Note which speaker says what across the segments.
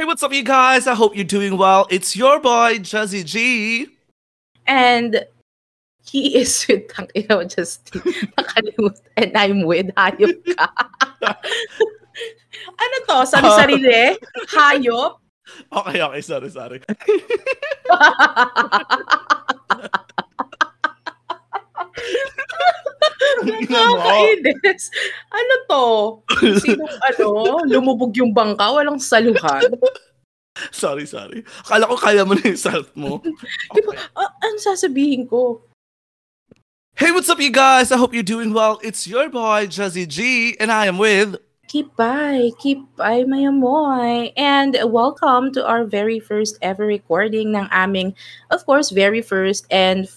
Speaker 1: Hey, what's up, you guys? I hope you're doing well. It's your boy, Jazzy G.
Speaker 2: And he is with, ang ina mo, Justin. Nakalimut. And I'm with, hayop ka. ano to? Sari-sarili? Uh, hayop?
Speaker 1: Okay, okay. Sorry, sorry.
Speaker 2: Nakakainis. Ano to? Sinong ano? Lumubog yung bangka? Walang saluhan?
Speaker 1: sorry, sorry. Akala ko kaya mo na yung self mo.
Speaker 2: Di ba, ah, ano sasabihin ko?
Speaker 1: Hey, what's up, you guys? I hope you're doing well. It's your boy, Jazzy G, and I am with...
Speaker 2: Keep by, keep by, my amoy. And welcome to our very first ever recording ng aming, of course, very first and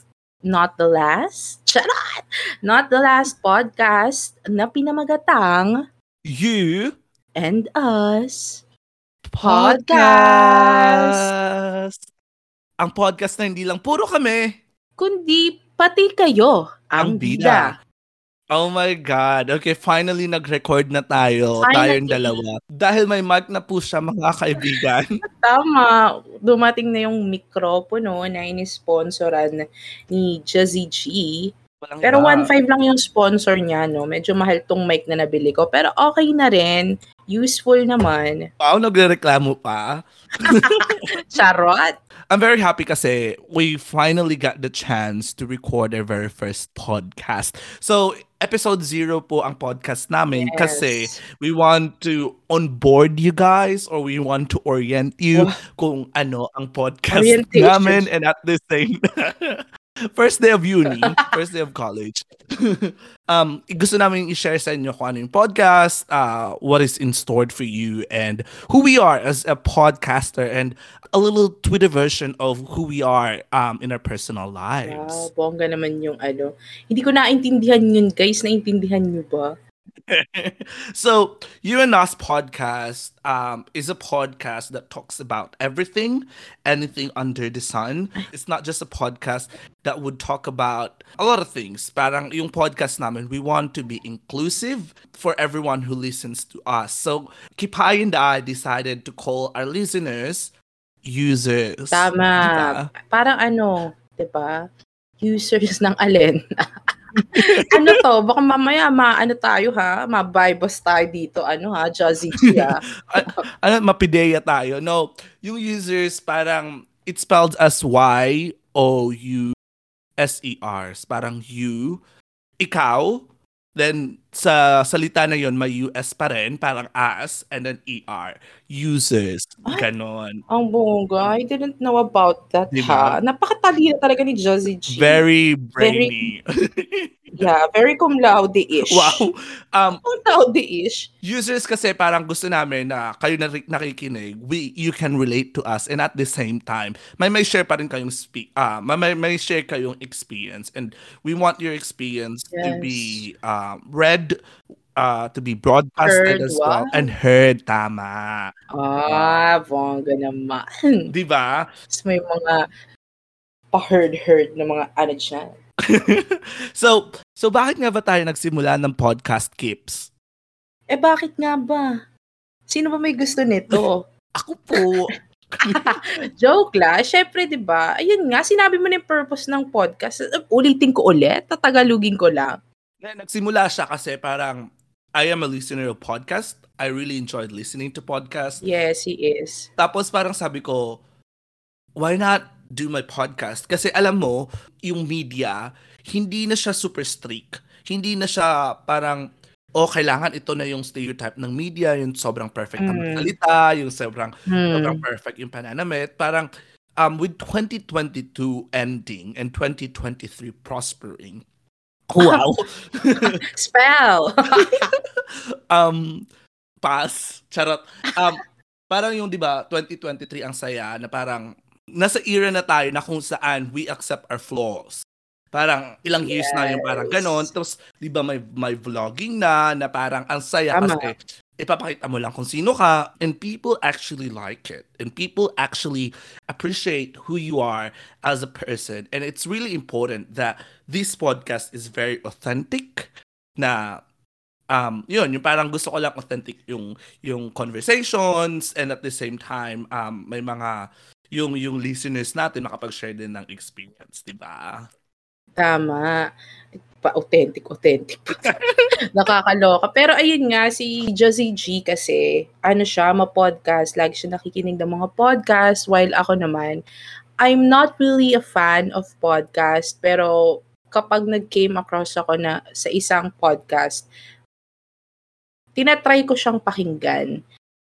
Speaker 2: not the last, charot, not the last podcast na pinamagatang
Speaker 1: You
Speaker 2: and us
Speaker 1: Podcast! Ang podcast na hindi lang puro kami.
Speaker 2: kundi pati kayo ang,
Speaker 1: Ang bida. Oh my God. Okay, finally nag-record na tayo.
Speaker 2: Finally.
Speaker 1: Tayong dalawa. Dahil may mic na po siya, mga kaibigan.
Speaker 2: Tama, dumating na yung mikropono na inisponsoran ni Jazzy G.
Speaker 1: Walang
Speaker 2: Pero
Speaker 1: iba.
Speaker 2: 1.5 lang yung sponsor niya, no? Medyo mahal tong mic na nabili ko. Pero okay na rin. Useful naman.
Speaker 1: Wow, nagre-reklamo pa.
Speaker 2: Charot!
Speaker 1: I'm very happy kasi we finally got the chance to record our very first podcast. So, episode zero po ang podcast namin kasi
Speaker 2: Yes.
Speaker 1: we want to onboard you guys or we want to orient you
Speaker 2: Oh.
Speaker 1: kung ano ang podcast namin and at the same first day of uni, first day of college. um gusto namin i-share sa inyo kung ano yung podcast, uh what is in store for you and who we are as a podcaster and a little Twitter version of who we are um in our personal
Speaker 2: Wow,
Speaker 1: lives.
Speaker 2: bongga naman yung ano. Hindi ko naintindihan yun, guys. Naintindihan nyo ba?
Speaker 1: so you and us podcast um is a podcast that talks about everything anything under the sun it's not just a podcast that would talk about a lot of things parang yung podcast namin we want to be inclusive for everyone who listens to us so Kipay and I decided to call our listeners users
Speaker 2: Tama.
Speaker 1: Diba?
Speaker 2: Parang ano, 'di ba? Users ng alin. ano to? Baka mamaya ma-ano tayo ha? Ma-vibos tayo dito. Ano ha? Jazzy G
Speaker 1: ano, mapideya tayo. No, yung users parang it's spelled as Y O U S E R. Parang you, ikaw, then sa salita na yon may US pa rin, parang as, and then ER. Users.
Speaker 2: Ay.
Speaker 1: Ganon.
Speaker 2: Ang bongga. I didn't know about that
Speaker 1: Diba?
Speaker 2: ha. Napakatalino talaga ni Jazzy G.
Speaker 1: Very brainy.
Speaker 2: Yeah, very cum laude-ish.
Speaker 1: wow. Um,
Speaker 2: Cum laude-ish.
Speaker 1: users kasi parang gusto namin na kayo na nakikinig, we you can relate to us and at the same time, may may share pa rin kayong speak ah may, may share kayong experience and we want your experience to
Speaker 2: Yes.
Speaker 1: be um read uh to be broadcasted
Speaker 2: Heard,
Speaker 1: as well and heard tama.
Speaker 2: Ah, bongga naman.
Speaker 1: 'Di ba?
Speaker 2: Tapos may mga pa-heard-heard na mga ano dyan.
Speaker 1: so so bakit nga ba tayo nagsimula ng podcast Kips?
Speaker 2: Eh bakit nga ba? Sino ba may gusto nito?
Speaker 1: Ako po.
Speaker 2: Joke la. Syempre, di ba? Ayun nga, sinabi mo na yung purpose ng podcast. Ulitin ko ulit. Tatagalugin ko lang.
Speaker 1: Na- Nagsimula siya kasi parang I am a listener of podcast. I really enjoyed listening to podcasts.
Speaker 2: Yes, he is.
Speaker 1: Tapos parang sabi ko, why not do my podcast? Kasi alam mo, yung media, hindi na siya super strict. Hindi na siya parang, oh, kailangan ito na yung stereotype ng media, yung sobrang perfect na
Speaker 2: Mm.
Speaker 1: magsalita, yung sobrang, sobrang
Speaker 2: Hmm.
Speaker 1: perfect yung pananamit. Parang, um, with 2022 ending and 2023 prospering, wow.
Speaker 2: Spell!
Speaker 1: um pass charot um parang yung 'di ba 2023 ang saya na parang nasa era na tayo na kung saan we accept our flaws parang ilang years na yung parang
Speaker 2: Yes.
Speaker 1: ganon tapos 'di ba may may vlogging na na parang ang saya
Speaker 2: Tama.
Speaker 1: kasi ipapakita mo lang kung sino ka and people actually like it and people actually appreciate who you are as a person and it's really important that this podcast is very authentic na um yun yung parang gusto ko lang authentic yung yung conversations and at the same time um may mga yung yung listeners natin makapag-share din ng experience, 'di ba?
Speaker 2: Tama. Pa-authentic, authentic. Nakakaloka. Pero ayun nga, si Josie G kasi, ano siya, ma-podcast. Lagi siya nakikinig ng mga podcast. While ako naman, I'm not really a fan of podcast. Pero kapag nag-came across ako na sa isang podcast, tinatry ko siyang pakinggan.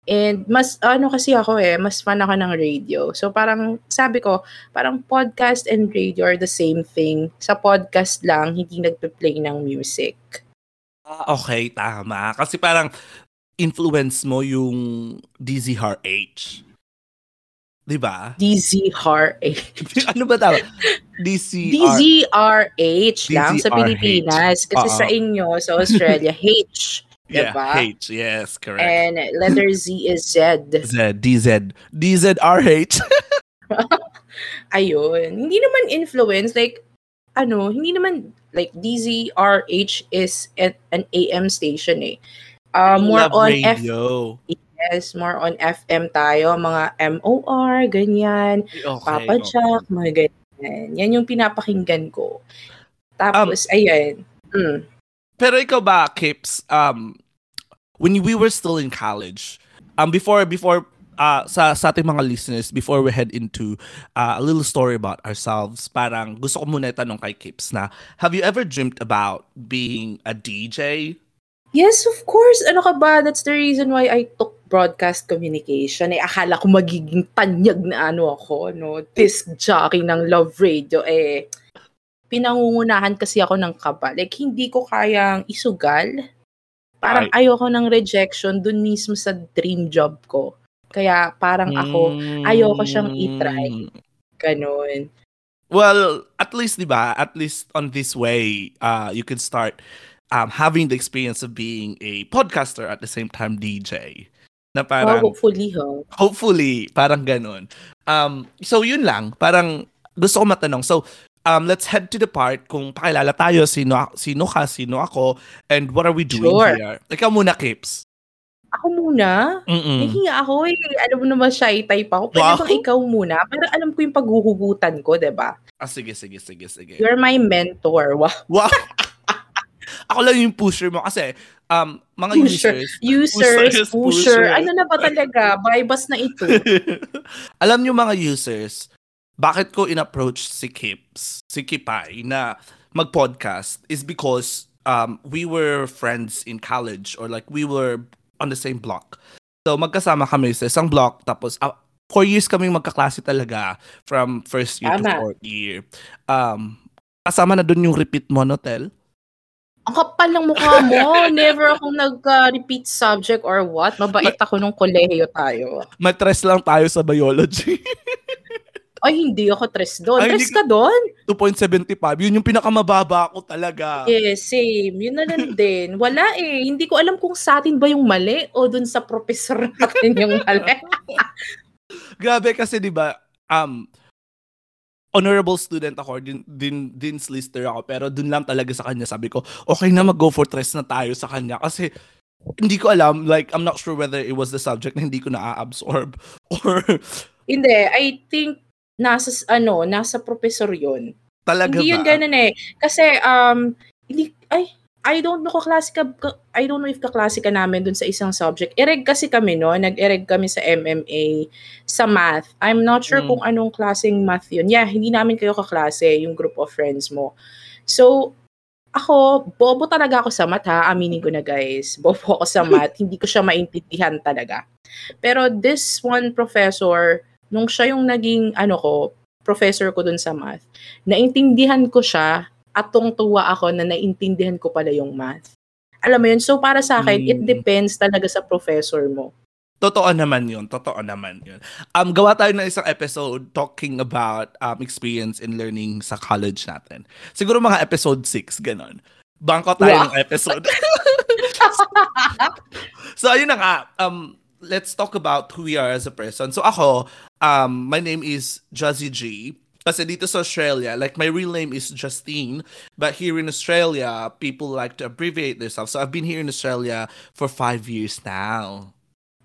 Speaker 2: And mas ano kasi ako eh, mas fan ako ng radio. So parang sabi ko, parang podcast and radio are the same thing. Sa podcast lang, hindi nagpe-play ng music.
Speaker 1: Ah, okay, tama. Kasi parang influence mo yung DZRH. 'Di ba?
Speaker 2: DZRH.
Speaker 1: ano ba tawag? DCR.
Speaker 2: DZRH lang sa
Speaker 1: DZRH.
Speaker 2: Pilipinas. Kasi
Speaker 1: Oo.
Speaker 2: sa inyo, sa Australia, H.
Speaker 1: Yeah,
Speaker 2: Diba?
Speaker 1: H. Yes, correct.
Speaker 2: And letter Z is Z.
Speaker 1: Z, DZ. DZRH.
Speaker 2: Ayun. Hindi naman influence. Like, ano, hindi naman, like, DZRH is at an AM station eh. Uh, more
Speaker 1: Love
Speaker 2: on F,
Speaker 1: radio.
Speaker 2: yes, more on FM tayo, mga MOR, ganyan,
Speaker 1: Okay.
Speaker 2: Papa
Speaker 1: okay.
Speaker 2: Jack, mga ganyan. Yan yung pinapakinggan ko. Tapos,
Speaker 1: Um,
Speaker 2: ayan. Mm.
Speaker 1: Pero ikaw ba, Kips, um, when we were still in college, um, before, before, uh, sa, sa ating mga listeners, before we head into uh, a little story about ourselves, parang gusto ko muna itanong kay Kips na, have you ever dreamt about being a DJ?
Speaker 2: Yes, of course. Ano ka ba? That's the reason why I took broadcast communication. Eh, akala ko magiging tanyag na ano ako, no? Disc jockey ng Love Radio. Eh, pinangungunahan kasi ako ng kaba. Like, hindi ko kayang isugal. Parang ayoko ng rejection dun mismo sa dream job ko. Kaya parang ako, ayoko siyang i-try.
Speaker 1: Mm.
Speaker 2: ganun.
Speaker 1: Well, at least, di ba? At least on this way, uh, you can start um, having the experience of being a podcaster at the same time DJ. Na
Speaker 2: Oh,
Speaker 1: parang,
Speaker 2: hopefully, ha?
Speaker 1: hopefully, parang ganun. Um, so, yun lang. Parang gusto ko matanong. So, um, let's head to the part kung pakilala tayo, sino, sino ka, sino ako, and what are we doing
Speaker 2: Sure.
Speaker 1: here. Ikaw muna, Kips.
Speaker 2: Ako muna?
Speaker 1: Mm-mm.
Speaker 2: Ako eh. Alam mo naman, shy type ako. Pwede
Speaker 1: Wow.
Speaker 2: bang ikaw muna? Para alam ko yung paghuhugutan ko, ba?
Speaker 1: Ah, sige, sige, sige, sige.
Speaker 2: You're my mentor. Wow.
Speaker 1: Wow! ako lang yung pusher mo kasi um, mga
Speaker 2: Pusher.
Speaker 1: users,
Speaker 2: Users,
Speaker 1: Pusher,
Speaker 2: pusher.
Speaker 1: pusher.
Speaker 2: Ano na ba talaga? Bypass na ito.
Speaker 1: Alam niyo mga users, bakit ko in-approach si Kips, si Kipay na mag-podcast is because um, we were friends in college or like we were on the same block. So magkasama kami sa isang block tapos uh, four years kaming magkaklase talaga from first year to
Speaker 2: Tama.
Speaker 1: fourth year. Um, kasama na dun yung repeat monotel.
Speaker 2: Ang kapal ng mukha mo. Never akong nag-repeat subject or what. Mabait ako nung kolehiyo tayo.
Speaker 1: Matres lang tayo sa biology.
Speaker 2: Ay, hindi ako tres doon.
Speaker 1: Ay,
Speaker 2: Tres ka doon?
Speaker 1: 2.75. Yun yung pinakamababa ko talaga.
Speaker 2: Yes, same. Yun na lang din. Wala eh. Hindi ko alam kung sa atin ba yung mali o dun sa professor natin yung mali.
Speaker 1: Grabe kasi 'di ba um honorable student ako, din din dean's lister ako, pero dun lang talaga sa kanya sabi ko, okay na mag-go for tres na tayo sa kanya kasi hindi ko alam, like I'm not sure whether it was the subject na hindi ko na-absorb or
Speaker 2: Hindi, I think nasa ano, nasa professor 'yun.
Speaker 1: talaga
Speaker 2: Hindi yun
Speaker 1: ba?
Speaker 2: ganun eh. Kasi um hindi ay I don't know kaklase ka, ka- I don't know if kaklase ka namin dun sa isang subject. Ereg kasi kami no, nag-ereg kami sa MMA sa math. I'm not sure
Speaker 1: Mm.
Speaker 2: kung anong klaseng math yun. Yeah, hindi namin kayo kaklase, yung group of friends mo. So, ako, bobo talaga ako sa math ha, aminin ko na guys. Bobo ako sa math, hindi ko siya maintindihan talaga. Pero this one professor, nung siya yung naging, ano ko, professor ko dun sa math, naintindihan ko siya at tungtuwa ako na naintindihan ko pala yung math. Alam mo yun? So, para sa akin, it
Speaker 1: Mm.
Speaker 2: depends talaga sa professor mo.
Speaker 1: Totoo naman yun. Totoo naman yun. Um, gawa tayo ng isang episode talking about um, experience in learning sa college natin. Siguro mga episode 6, ganon. Bangko tayo
Speaker 2: Wow.
Speaker 1: ng episode. so, ayun na nga. Um, let's talk about who we are as a person. So, ako, um, my name is Jazzy G. kasi dito sa Australia, like my real name is Justine, but here in Australia, people like to abbreviate themselves. So I've been here in Australia for five years now.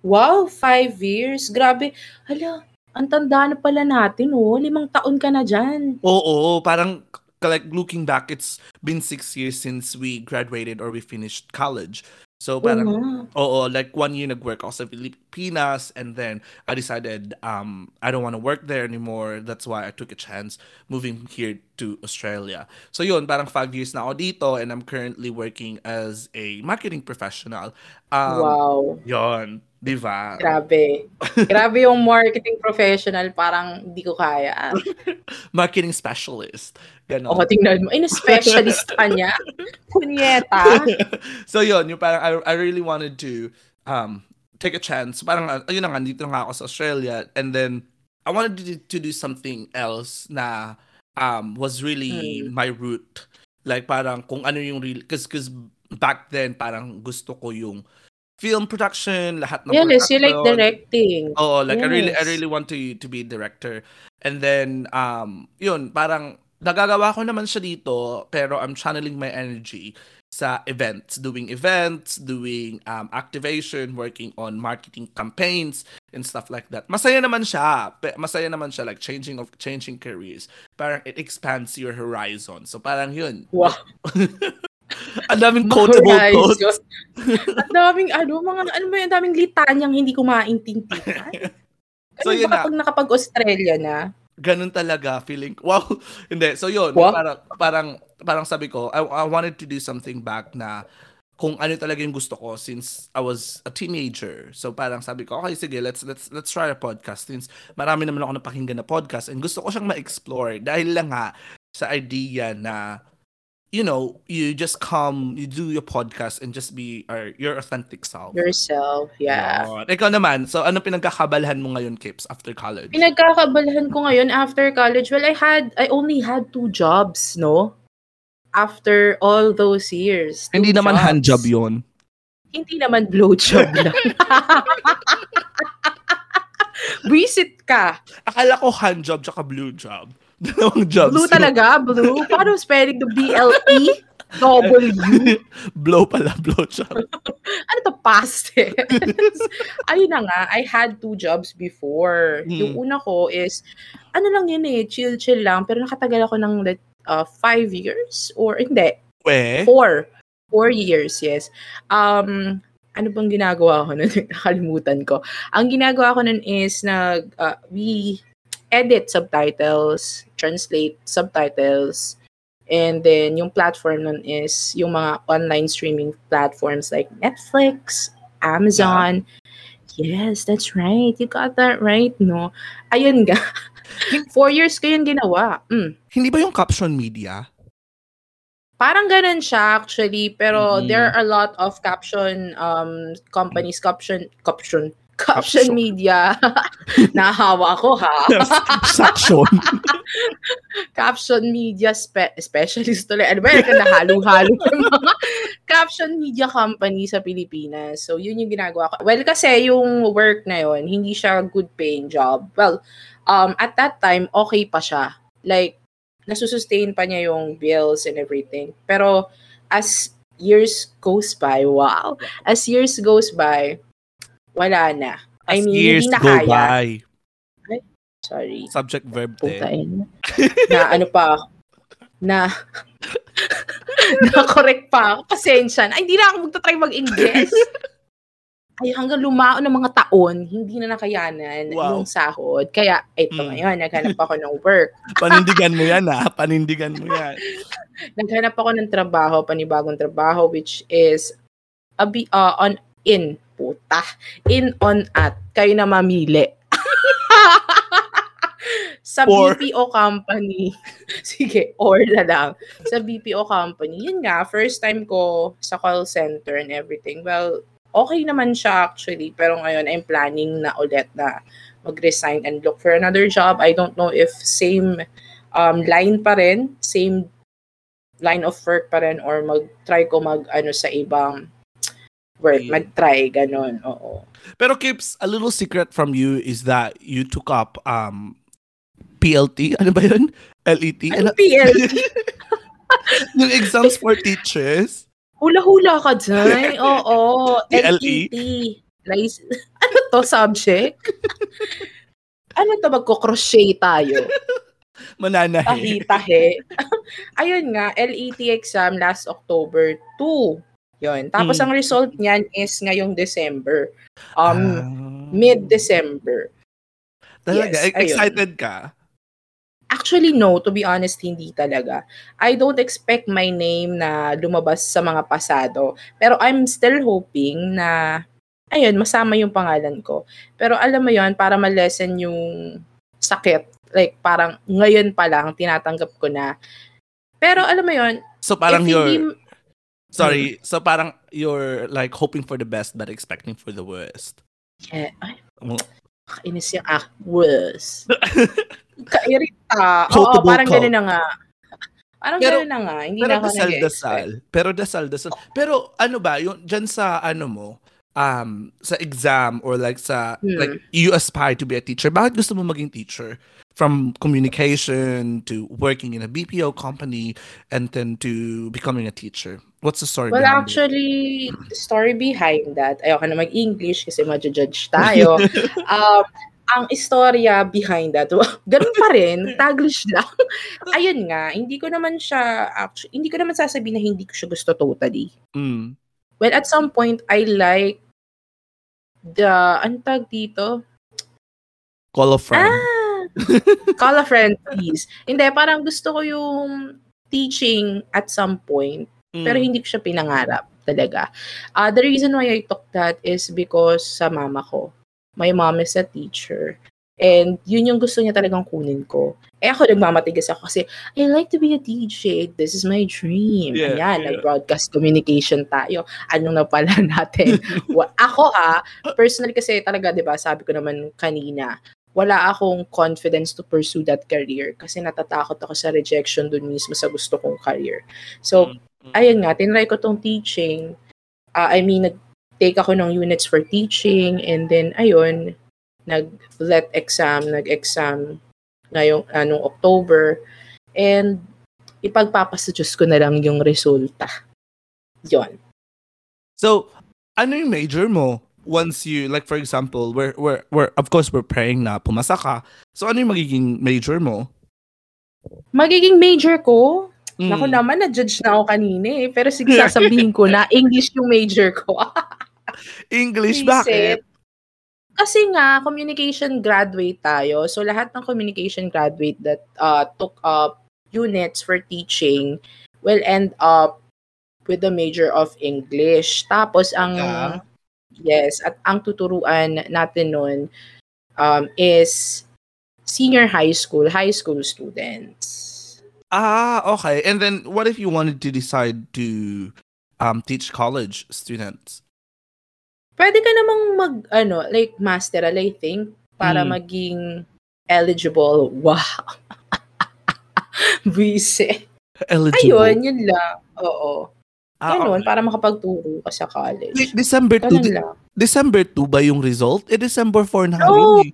Speaker 2: Wow, five years. Grabe. Hala, ang tanda na pala natin, oh. Limang taon ka na dyan.
Speaker 1: Oo, parang like looking back, it's been six years since we graduated or we finished college. So parang,
Speaker 2: Oo.
Speaker 1: oo, like one year nag-work ako sa Pilipinas and then I decided um I don't want to work there anymore. That's why I took a chance moving here to Australia. So yun, parang five years na ako dito and I'm currently working as a marketing professional. Um,
Speaker 2: wow.
Speaker 1: Yun, di ba?
Speaker 2: Grabe. Grabe yung marketing professional. Parang hindi ko kaya.
Speaker 1: marketing specialist. Ganon.
Speaker 2: O, tingnan mo. In-specialist ka niya. Punyeta.
Speaker 1: so yun, yung parang I, I really wanted to um take a chance. Parang uh, ayun na nga, dito na nga ako sa Australia and then I wanted to, to do something else na um was really
Speaker 2: Mm.
Speaker 1: my route. Like parang kung ano yung real cause, cause back then parang gusto ko yung film production, lahat ng
Speaker 2: Yes, you like directing.
Speaker 1: Oh, like I really I
Speaker 2: Yes.
Speaker 1: really want to to be a director. And then um yun, parang nagagawa ko naman siya dito pero I'm channeling my energy sa events, doing events, doing um, activation, working on marketing campaigns and stuff like that. Masaya naman siya. Masaya naman siya like changing of changing careers. Parang it expands your horizon. So parang yun.
Speaker 2: Wow.
Speaker 1: Ang daming quotable quotes.
Speaker 2: Ang daming ano, mga ano ba yung daming litanyang hindi ko maintindihan.
Speaker 1: So,
Speaker 2: Ano
Speaker 1: yun na.
Speaker 2: kapag nakapag-Australia na?
Speaker 1: ganun talaga feeling wow hindi so yun
Speaker 2: Wow.
Speaker 1: parang parang parang sabi ko I, I wanted to do something back na kung ano talaga yung gusto ko since I was a teenager so parang sabi ko okay sige let's let's let's try a podcast since marami naman ako napakinggan na podcast and gusto ko siyang ma-explore dahil lang nga sa idea na you know you just come you do your podcast and just be or your authentic self
Speaker 2: Yourself, yeah.
Speaker 1: Yun. ikaw naman so ano pinagkakabalhan mo ngayon Kips after college
Speaker 2: Pinagkakabalahan ko ngayon after college, well, I had, I only had two jobs, no? After all those years. two
Speaker 1: hindi naman
Speaker 2: jobs.
Speaker 1: hand job yun
Speaker 2: Hindi naman blowjob lang. Visit ka.
Speaker 1: Akala ko hand job tsaka blue job. Dalawang jobs.
Speaker 2: Blue talaga, blue. Paano spelling the B-L-E? W.
Speaker 1: Blow pala, blow job.
Speaker 2: Ano to, past tense? Ayun na nga, I had two jobs before.
Speaker 1: Mm.
Speaker 2: Yung una ko is, ano lang yun eh, chill-chill lang. Pero nakatagal ako ng uh, five years? Or hindi,
Speaker 1: We?
Speaker 2: four. Four years, yes. Um, ano bang ginagawa ko nun? Nakalimutan ko. Ang ginagawa ko nun is, nag, uh, we edit subtitles, translate subtitles, and then yung platform nun is yung mga online streaming platforms like Netflix, Amazon. Yes, that's right. You got that right, no? Ayun nga. Four years ko yun ginawa. Mm.
Speaker 1: Hindi ba yung caption media?
Speaker 2: Parang ganun siya actually, pero
Speaker 1: Mhm.
Speaker 2: there are a lot of caption um companies, caption caption
Speaker 1: Caption.
Speaker 2: caption media. Nahawa ako ha.
Speaker 1: Section.
Speaker 2: Caption media spe- specialist ulit. Ano ba yun? Nahalo-halo yung mga caption media company sa Pilipinas. So, yun yung ginagawa ko. Well, kasi yung work na yun, hindi siya good paying job. Well, um, at that time, okay pa siya. Like, nasusustain pa niya yung bills and everything. Pero, as years goes by, wow, as years goes by, wala na. I
Speaker 1: As
Speaker 2: mean,
Speaker 1: years
Speaker 2: hindi na
Speaker 1: go
Speaker 2: kaya.
Speaker 1: by.
Speaker 2: Sorry.
Speaker 1: Subject verb
Speaker 2: Puta
Speaker 1: din.
Speaker 2: eh. na ano pa, na, na correct pa ako. Pasensya na. Ay, hindi na ako magta-try mag-Ingles. Ay, hanggang lumao ng mga taon, hindi na nakayanan
Speaker 1: Wow.
Speaker 2: yung sahod. Kaya, ito
Speaker 1: Mm.
Speaker 2: ngayon, naghanap ako ng work.
Speaker 1: Panindigan mo yan ah. Panindigan mo yan.
Speaker 2: Naghanap ako ng trabaho, panibagong trabaho, which is a bi- uh, on, in, puta, in, on, at. Kayo na mamili. Sa
Speaker 1: Or.
Speaker 2: BPO company. Sige, or na lang. Sa BPO company. Yun nga, first time ko sa call center and everything. Well, okay naman siya actually. Pero ngayon, I'm planning na ulit na mag-resign and look for another job. I don't know if same um, line pa rin, same line of work pa rin or mag-try ko mag ano sa ibang work,
Speaker 1: Ayun.
Speaker 2: mag-try ganun. Oo.
Speaker 1: Pero Kips, a little secret from you is that you took up um PLT? Ano ba yun? LET?
Speaker 2: Ano PLT?
Speaker 1: yung exams for teachers?
Speaker 2: Hula-hula ka dyan. Oo. LET. Lic- ano to, subject? ano to, magko-crochet tayo?
Speaker 1: Mananahe.
Speaker 2: Tahi-tahi. Ayun nga, LET exam last October 2. Yun. Tapos
Speaker 1: Mm.
Speaker 2: ang result niyan is ngayong December. Um,
Speaker 1: Ah.
Speaker 2: mid-December.
Speaker 1: Talaga?
Speaker 2: Yes,
Speaker 1: E-
Speaker 2: ayun.
Speaker 1: excited ka?
Speaker 2: Actually, no. To be honest, hindi talaga. I don't expect my name na lumabas sa mga pasado. Pero I'm still hoping na, ayun, masama yung pangalan ko. Pero alam mo yon para ma-lessen yung sakit. Like, parang ngayon pa lang, tinatanggap ko na. Pero alam mo yon
Speaker 1: So parang you're,
Speaker 2: hindi,
Speaker 1: sorry, so parang you're like hoping for the best but expecting for the worst.
Speaker 2: eh, ay,
Speaker 1: Oh.
Speaker 2: kainis yung ah, worse. Kairita. Oo, parang gano'n na nga. Parang
Speaker 1: Pero-
Speaker 2: gano'n na nga. Hindi
Speaker 1: Pero
Speaker 2: na ako
Speaker 1: dasal,
Speaker 2: nag-expect.
Speaker 1: dasal. Pero dasal, dasal. Pero ano ba, yung dyan sa ano mo, um, sa exam or like sa,
Speaker 2: Hmm.
Speaker 1: like you aspire to be a teacher. Bakit gusto mo maging teacher? From communication to working in a BPO company and then to becoming a teacher. What's the story
Speaker 2: Well,
Speaker 1: behind it?
Speaker 2: actually, the story behind that, ayoko na mag-English kasi ma-judge tayo. um, ang istorya behind that, ganun pa rin, Taglish lang. Ayun nga, hindi ko naman siya, actually, hindi ko naman sasabihin na hindi ko siya gusto totally.
Speaker 1: Mm.
Speaker 2: Well, at some point, I like the, ang tag dito?
Speaker 1: Call a friend.
Speaker 2: Ah! Call a friend, please. Hindi, parang gusto ko yung teaching at some point.
Speaker 1: Mm.
Speaker 2: Pero hindi ko siya pinangarap talaga. Uh, the reason why I took that is because sa mama ko. My mom is a teacher. And yun yung gusto niya talagang kunin ko. Eh ako nagmamatigas ako kasi I like to be a DJ. This is my dream.
Speaker 1: Yeah,
Speaker 2: Ayan,
Speaker 1: yeah.
Speaker 2: nag-broadcast communication tayo. Ano na pala natin? Ako ha, personally kasi talaga, di ba, sabi ko naman kanina, wala akong confidence to pursue that career kasi natatakot ako sa rejection dun mismo sa gusto kong career. So,
Speaker 1: Mm.
Speaker 2: ayun nga, tinry ko tong teaching. Ah, I mean, nag-take ako ng units for teaching and then, ayun, nag-let exam, nag-exam ngayong anong October. And ipagpapasa Diyos ko na lang yung resulta. Yon.
Speaker 1: So, ano yung major mo? Once you, like for example, we're, we're, we're, of course, we're praying na pumasa ka. So, ano yung magiging major mo?
Speaker 2: Magiging major ko,
Speaker 1: Mm.
Speaker 2: Naku naman, na-judge na ako kanina eh. Pero sige, sasabihin ko na, English yung major ko.
Speaker 1: English,
Speaker 2: Visit.
Speaker 1: bakit?
Speaker 2: Kasi nga, communication graduate tayo. So, lahat ng communication graduate that uh, took up units for teaching will end up with the major of English. Tapos, ang,
Speaker 1: Ah.
Speaker 2: yes, at ang tuturuan natin nun um, is senior high school, high school students.
Speaker 1: Ah, okay. And then, what if you wanted to decide to um, teach college students?
Speaker 2: Pwede ka namang mag, ano, like masteral, I think, para
Speaker 1: Hmm.
Speaker 2: maging eligible. Wow. Bise.
Speaker 1: Eligible.
Speaker 2: Ayun, yun lang. Oo.
Speaker 1: Ah,
Speaker 2: Ganun,
Speaker 1: okay.
Speaker 2: para makapagturo ka sa college.
Speaker 1: De- December 2,
Speaker 2: Ganun
Speaker 1: de-. December 2 ba yung result? Eh, December 4 na
Speaker 2: No.
Speaker 1: rin eh.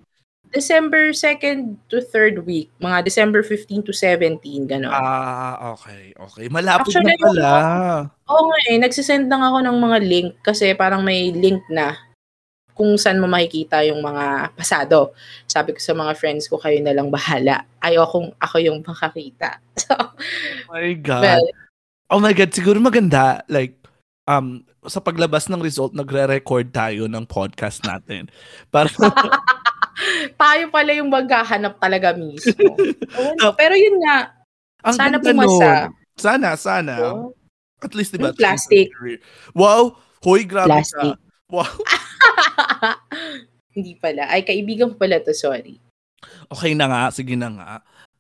Speaker 2: December 2nd to 3rd week. Mga December 15 to 17, gano'n.
Speaker 1: Ah, okay, okay. Malapit
Speaker 2: Actually,
Speaker 1: na pala.
Speaker 2: Oo nga eh, nagsisend lang ako ng mga link kasi parang may link na kung saan mo makikita yung mga pasado. Sabi ko sa mga friends ko, kayo na lang bahala. Ayokong ako yung makakita. So,
Speaker 1: Oh my God.
Speaker 2: well,
Speaker 1: oh my God, siguro maganda. Like, um, sa paglabas ng result, nagre-record tayo ng podcast natin. Para,
Speaker 2: tayo pala yung maghahanap talaga mismo. Pero yun nga,
Speaker 1: ang
Speaker 2: sana pumasa.
Speaker 1: nun. Sana, sana.
Speaker 2: Oh,
Speaker 1: At least, diba?
Speaker 2: Yung plastic.
Speaker 1: Wow! Hoy, grabe
Speaker 2: Plastic.
Speaker 1: ka. Wow.
Speaker 2: Hindi pala. Ay, kaibigan ko pala to, sorry.
Speaker 1: Okay na nga, sige na nga.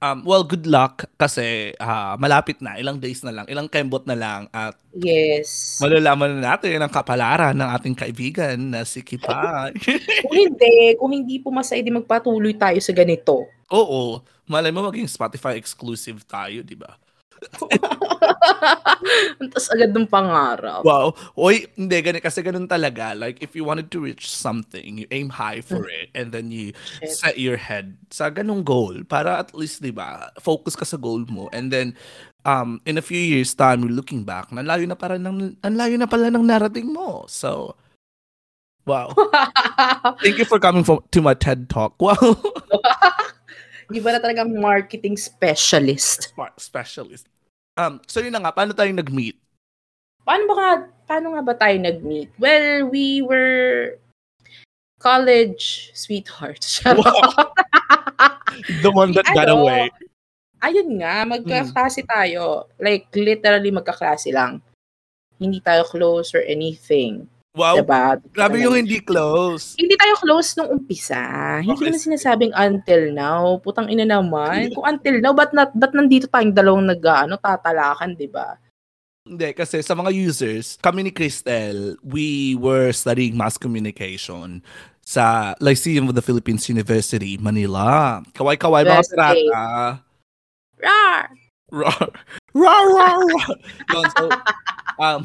Speaker 1: Um, well, good luck kasi ah, malapit na, ilang days na lang, ilang kembot na lang at
Speaker 2: Yes.
Speaker 1: malalaman na natin ang kapalaran ng ating kaibigan na si Kipay.
Speaker 2: kung hindi, kung hindi pumasa, edi magpatuloy tayo sa ganito.
Speaker 1: Oo, malay mo maging Spotify exclusive tayo, di ba?
Speaker 2: Tapos agad ng pangarap.
Speaker 1: Wow. Oy, hindi, ganun, kasi ganun talaga. Like, if you wanted to reach something, you aim high for it, and then you
Speaker 2: Shit.
Speaker 1: set your head sa ganung goal para at least, di ba, focus ka sa goal mo. And then, um, in a few years time, you're looking back, nanlayo na para ng, nanlayo na pala ng narating mo. So, wow. Thank you for coming for, to my TED Talk. Wow.
Speaker 2: Iba na talagang marketing specialist.
Speaker 1: Smart specialist. Um, so yun na nga, paano tayo nag-meet?
Speaker 2: Paano ba nga, paano nga ba tayo nag-meet? Well, we were college sweethearts.
Speaker 1: Wow. The one that got
Speaker 2: Ano,
Speaker 1: away.
Speaker 2: Ayun nga, magkaklase tayo. Like, literally magkaklase lang. Hindi tayo close or anything.
Speaker 1: Wow.
Speaker 2: Diba?
Speaker 1: Grabe yung hindi close.
Speaker 2: Hindi tayo close nung umpisa. Hindi
Speaker 1: Okay.
Speaker 2: naman sinasabing until now. Putang ina naman. Kung until now, ba't, na, ba't nandito tayong dalawang nag, ano, tatalakan, di ba?
Speaker 1: Hindi, kasi sa mga users, kami ni Cristel, we were studying mass communication sa Lyceum of the Philippines University, Manila. Kaway-kaway mga pirata.
Speaker 2: Rar!
Speaker 1: Rar, rar, rar, rar. So, um,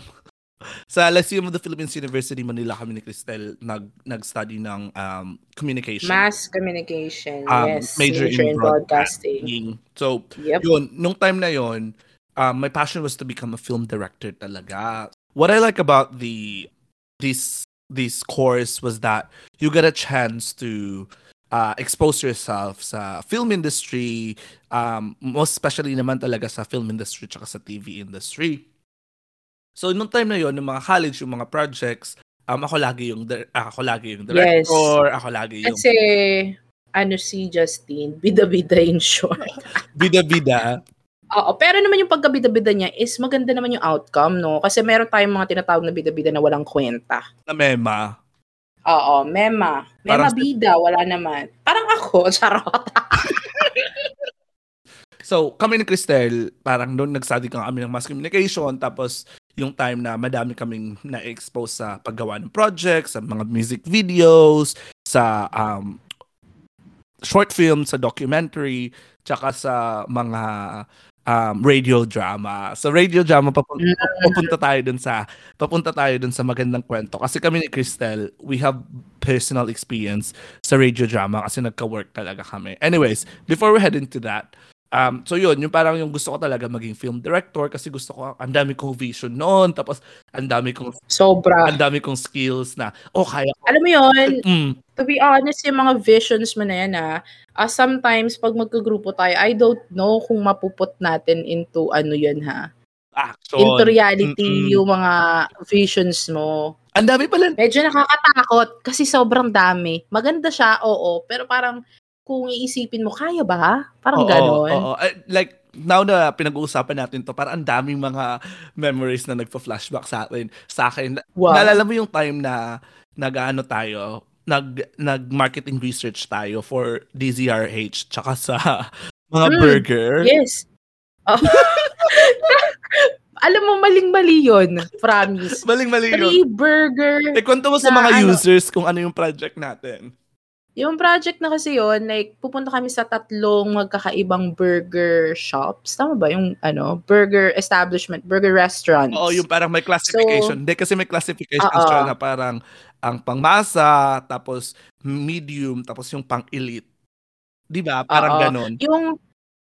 Speaker 1: sa Lyceum of the Philippines University, Manila, kami ni Cristel nag, nag-study ng um, communication.
Speaker 2: Mass communication.
Speaker 1: Um,
Speaker 2: yes.
Speaker 1: major in
Speaker 2: broadcasting.
Speaker 1: So,
Speaker 2: Yep.
Speaker 1: yun, nung time na yun, um, my passion was to become a film director talaga. What I like about the this this course was that you get a chance to uh, expose yourself sa film industry, um, most especially naman talaga sa film industry tsaka sa TV industry. So, nung time na yon ng mga college, yung mga projects, um, ako lagi yung, ako lagi yung
Speaker 2: Yes.
Speaker 1: director, ako lagi yung
Speaker 2: Kasi, ano si Justine, bida-bida in short.
Speaker 1: bida-bida.
Speaker 2: Oo, pero naman yung pagkabida-bida niya is maganda naman yung outcome, no? Kasi meron tayong mga tinatawag na bida-bida na walang kwenta.
Speaker 1: na mema.
Speaker 2: Oo, mema. Mema
Speaker 1: Parang-
Speaker 2: bida, wala naman. Parang ako, charot.
Speaker 1: So, kami ni Cristel, parang doon nag-study ka kami ng mass communication, tapos yung time na madami kaming na-expose sa paggawa ng projects, sa mga music videos, sa um, short film, sa documentary, tsaka sa mga um, radio drama. Sa radio drama, papunta, papunta tayo dun sa papunta tayo dun sa magandang kwento. Kasi kami ni Cristel, we have personal experience sa radio drama kasi nagka-work talaga kami. Anyways, before we head into that, um, so yun, yung parang yung gusto ko talaga maging film director kasi gusto ko, ang dami kong vision noon, tapos ang dami kong,
Speaker 2: Sobra.
Speaker 1: ang dami kong skills na, oh, kaya ko.
Speaker 2: Alam mo yon
Speaker 1: Mm,
Speaker 2: to be honest, yung mga visions mo na yan, ah, ah, sometimes, pag magkagrupo tayo, I don't know kung mapuput natin into ano yun, ha?
Speaker 1: action.
Speaker 2: Into reality,
Speaker 1: Mm-mm.
Speaker 2: yung mga visions mo.
Speaker 1: Ang dami pala.
Speaker 2: Medyo nakakatakot kasi sobrang dami. Maganda siya, oo, pero parang kung iisipin mo, kaya ba? Parang
Speaker 1: Oo,
Speaker 2: ganon.
Speaker 1: oo. Eh, like, now na pinag-uusapan natin to, parang ang daming mga memories na nagpa-flashback sa akin. Sa akin.
Speaker 2: Wow.
Speaker 1: Naalala mo yung time na nag-ano tayo, nag nag-marketing research tayo for DZRH tsaka sa mga
Speaker 2: Mm,
Speaker 1: burger.
Speaker 2: Yes. Oh. Alam mo, maling-mali yun. Promise.
Speaker 1: Maling-mali yun.
Speaker 2: Three burger.
Speaker 1: Eh, kwento mo sa mga
Speaker 2: ano-
Speaker 1: users kung ano yung project natin.
Speaker 2: Yung project na kasi yon like, pupunta kami sa tatlong magkakaibang burger shops. Tama ba? Yung, ano, burger establishment, burger restaurants.
Speaker 1: Oo, yung parang may classification. Hindi kasi may classification siya na parang ang pangmasa, tapos medium, tapos yung pang-elite. Di ba? Parang
Speaker 2: Oo.
Speaker 1: ganon.
Speaker 2: Yung,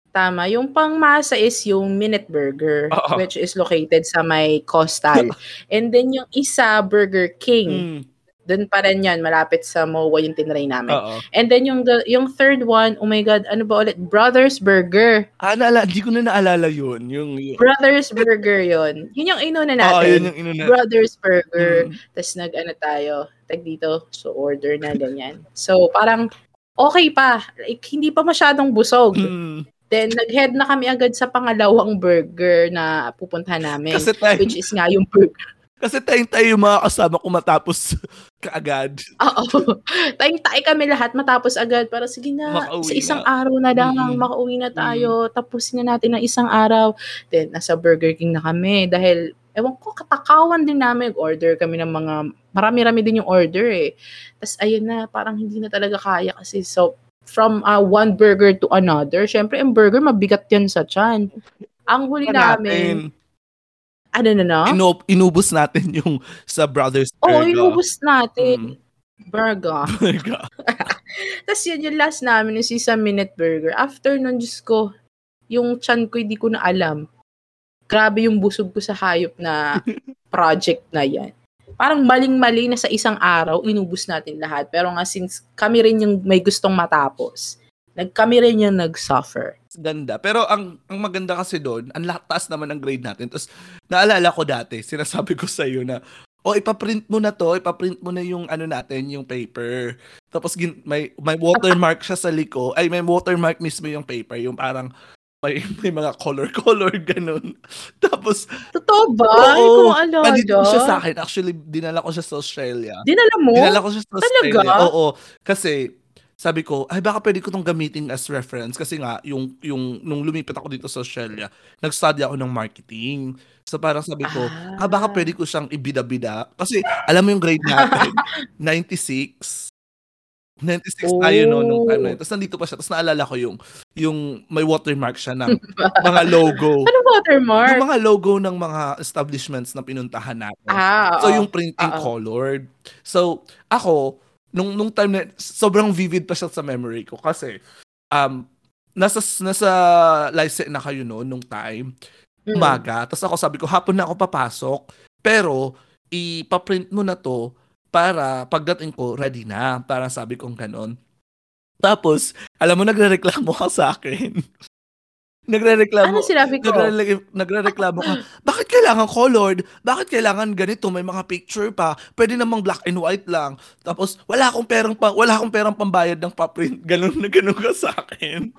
Speaker 2: tama, yung pangmasa is yung Minute Burger,
Speaker 1: Oo.
Speaker 2: which is located sa may Costal. And then yung isa, Burger King.
Speaker 1: Mm,
Speaker 2: Doon pa rin yan, malapit sa MOA yung tinry namin.
Speaker 1: oo.
Speaker 2: And then yung the- yung third one, oh my God, ano ba ulit? Brothers Burger.
Speaker 1: Ah, naala, di ko na naalala yun. Yung, yung
Speaker 2: Brothers Burger yon Yun yung inuna
Speaker 1: Oo,
Speaker 2: natin.
Speaker 1: yun yung inuna.
Speaker 2: Brothers Burger.
Speaker 1: Mm.
Speaker 2: Tapos nag-ano tayo, tag dito, so order na ganyan. So parang okay pa. Like, hindi pa masyadong busog.
Speaker 1: Mm.
Speaker 2: Then nag-head na kami agad sa pangalawang burger na pupuntahan namin.
Speaker 1: Kasi tayo,
Speaker 2: which is nga yung burger.
Speaker 1: Kasi tayong tayo yung mga kasama ko matapos kaagad.
Speaker 2: Oo. Tayong tayo kami lahat matapos agad para sige na,
Speaker 1: Makauwi
Speaker 2: sa isang
Speaker 1: na.
Speaker 2: araw na lang,
Speaker 1: Mm.
Speaker 2: makauwi na tayo, tapusin na natin ng isang araw. Then, nasa Burger King na kami dahil, ewan ko, katakawan din namin. Order kami ng mga, marami-rami din yung order eh. Tapos, ayun na, parang hindi na talaga kaya kasi. So, from uh, one burger to another, syempre, ang burger, mabigat yan sa tiyan. Ang huli namin,
Speaker 1: natin.
Speaker 2: Ano na na?
Speaker 1: Inu- inubos natin yung sa Brothers
Speaker 2: Oo,
Speaker 1: Burger.
Speaker 2: inubos natin.
Speaker 1: Mm.
Speaker 2: Burger.
Speaker 1: Burger.
Speaker 2: Tapos yun, yung last namin, yung isa minute burger. After nun, Diyos ko, yung chan ko, hindi ko na alam. Grabe yung busog ko sa hayop na project na yan. Parang maling-mali na sa isang araw, inubos natin lahat. Pero nga, since kami rin yung may gustong matapos, nag, kami rin yung nag-suffer.
Speaker 1: Ganda. Pero ang ang maganda kasi doon, ang taas naman ng grade natin. Tapos naalala ko dati, sinasabi ko sa iyo na o ipaprint mo na to, ipaprint mo na yung ano natin, yung paper. Tapos gin, may may watermark siya sa liko. Ay may watermark mismo yung paper, yung parang may, may mga color-color ganun. Tapos,
Speaker 2: Totoo ba?
Speaker 1: Oo.
Speaker 2: Hindi ko maalala.
Speaker 1: nandito siya sa akin. Actually, dinala ko siya sa Australia.
Speaker 2: Dinala mo?
Speaker 1: Dinala ko siya sa
Speaker 2: Talaga?
Speaker 1: Australia. Oo. Kasi, sabi ko, ay baka pwede ko tong gamitin as reference kasi nga yung yung nung lumipat ako dito sa Australia, nag-study ako ng marketing. So parang sabi ko, ah, baka pwede ko siyang ibida-bida kasi alam mo yung grade natin, 96. 96 tayo no nung time na yun. Tapos nandito pa siya. Tapos naalala ko yung yung may watermark siya ng mga logo.
Speaker 2: Ano watermark?
Speaker 1: Yung mga logo ng mga establishments na pinuntahan natin.
Speaker 2: Ah,
Speaker 1: So
Speaker 2: oo.
Speaker 1: yung printing
Speaker 2: Oo.
Speaker 1: colored. So ako nung nung time na sobrang vivid pa siya sa memory ko. Kasi um nasa nasa license na kayo no nung time.
Speaker 2: Mm.
Speaker 1: umaga. Tapos ako sabi ko hapon na ako papasok pero ipa-print mo na to para pagdating ko ready na. Para sabi kong ganon. Tapos alam mo nagrereklamo ka sa akin nagrereklamo
Speaker 2: Ano sinabi ko?
Speaker 1: Nagre- nagre-reklamo ka, bakit kailangan colored? Bakit kailangan ganito? May mga picture pa. Pwede namang black and white lang. Tapos, wala akong perang, pa, wala akong perang pambayad ng paprint. Ganun na ganun ka sa akin.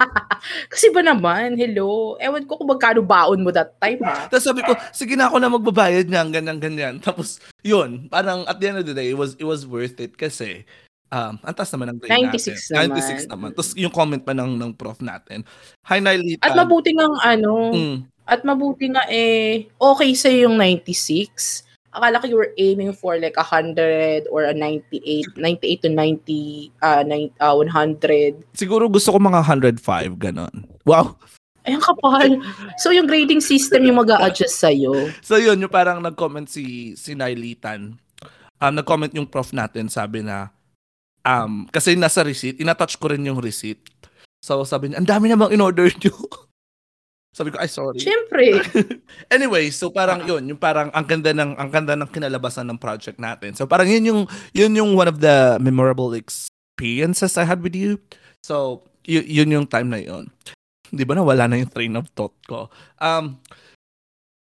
Speaker 2: Kasi ba naman, hello? Ewan ko kung magkano baon mo that time, ha?
Speaker 1: Tapos sabi ko, sige na ako na magbabayad niyan, ganyan, ganyan. Tapos, yun, parang at the end of the day, it was, it was worth it kasi um, ang taas naman ng grade
Speaker 2: 96
Speaker 1: natin.
Speaker 2: naman.
Speaker 1: 96 naman. Tapos yung comment pa ng, ng prof natin. Hi, Nailita.
Speaker 2: At mabuti nga ano,
Speaker 1: Mm.
Speaker 2: at mabuti nga eh, okay sa yung 96. Akala ko you were aiming for like 100 or a 98, 98 to 90, uh, 9, uh, 100.
Speaker 1: Siguro gusto ko mga 105, ganon. Wow.
Speaker 2: Ay, ang kapal. So, yung grading system yung mag adjust sa'yo.
Speaker 1: So yun, yung parang nag-comment si, si Nailitan. Um, nag-comment yung prof natin, sabi na, um, kasi nasa receipt, inatouch ko rin yung receipt. So sabi niya, ang dami namang in-order nyo. sabi ko, ay sorry.
Speaker 2: Siyempre.
Speaker 1: Anyway, so parang yun, yung parang ang ganda ng ang ganda ng kinalabasan ng project natin. So parang yun yung yun yung one of the memorable experiences I had with you. So y- yun yung time na yun. 'Di ba na wala na yung train of thought ko. Um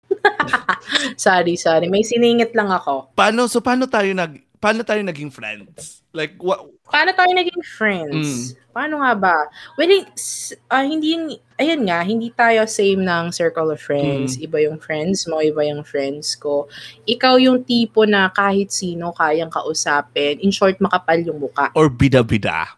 Speaker 2: sorry, sorry. May siningit lang ako.
Speaker 1: paano so paano tayo nag paano tayo naging friends? Like what
Speaker 2: Paano tayo naging friends? Paano nga ba? Well, it's, ah, hindi yung, ayun nga, hindi tayo same ng circle of friends. Iba yung friends mo, iba yung friends ko. Ikaw yung tipo na kahit sino kayang kausapin. In short, makapal yung muka.
Speaker 1: or bida-bida?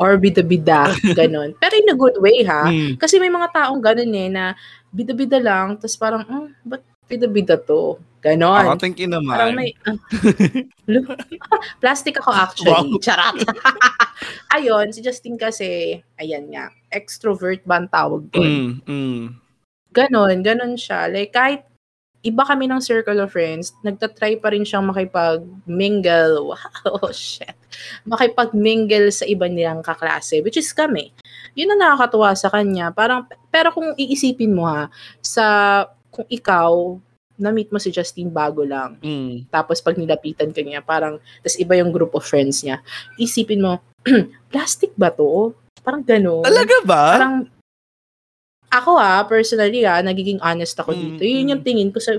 Speaker 2: Or bida-bida, ganun. Pero in a good way, ha?
Speaker 1: Mm.
Speaker 2: Kasi may mga taong ganun eh, na bida-bida lang, tapos parang, hmm, ba't bida-bida to? Ganon.
Speaker 1: Ako thinking naman.
Speaker 2: Parang may... lu- plastic ako actually.
Speaker 1: Wow.
Speaker 2: Charot. Ayun, si Justin kasi, ayan nga, extrovert ba ang tawag doon?
Speaker 1: Mm, mm.
Speaker 2: Ganon, ganon siya. Like, kahit iba kami ng circle of friends, nagtatry pa rin siyang makipag-mingle. Wow, shit. Makipag-mingle sa iba nilang kaklase, which is kami. Yun ang nakakatuwa sa kanya. Parang, pero kung iisipin mo ha, sa, kung ikaw, na-meet mo si Justin bago lang,
Speaker 1: Mm.
Speaker 2: tapos pag nilapitan ka niya, parang, tas iba yung group of friends niya, isipin mo, plastic ba to? Parang gano'n.
Speaker 1: Talaga ba?
Speaker 2: Parang, ako ah, personally ah, nagiging honest ako
Speaker 1: Mm,
Speaker 2: dito. Yun yung tingin ko sa,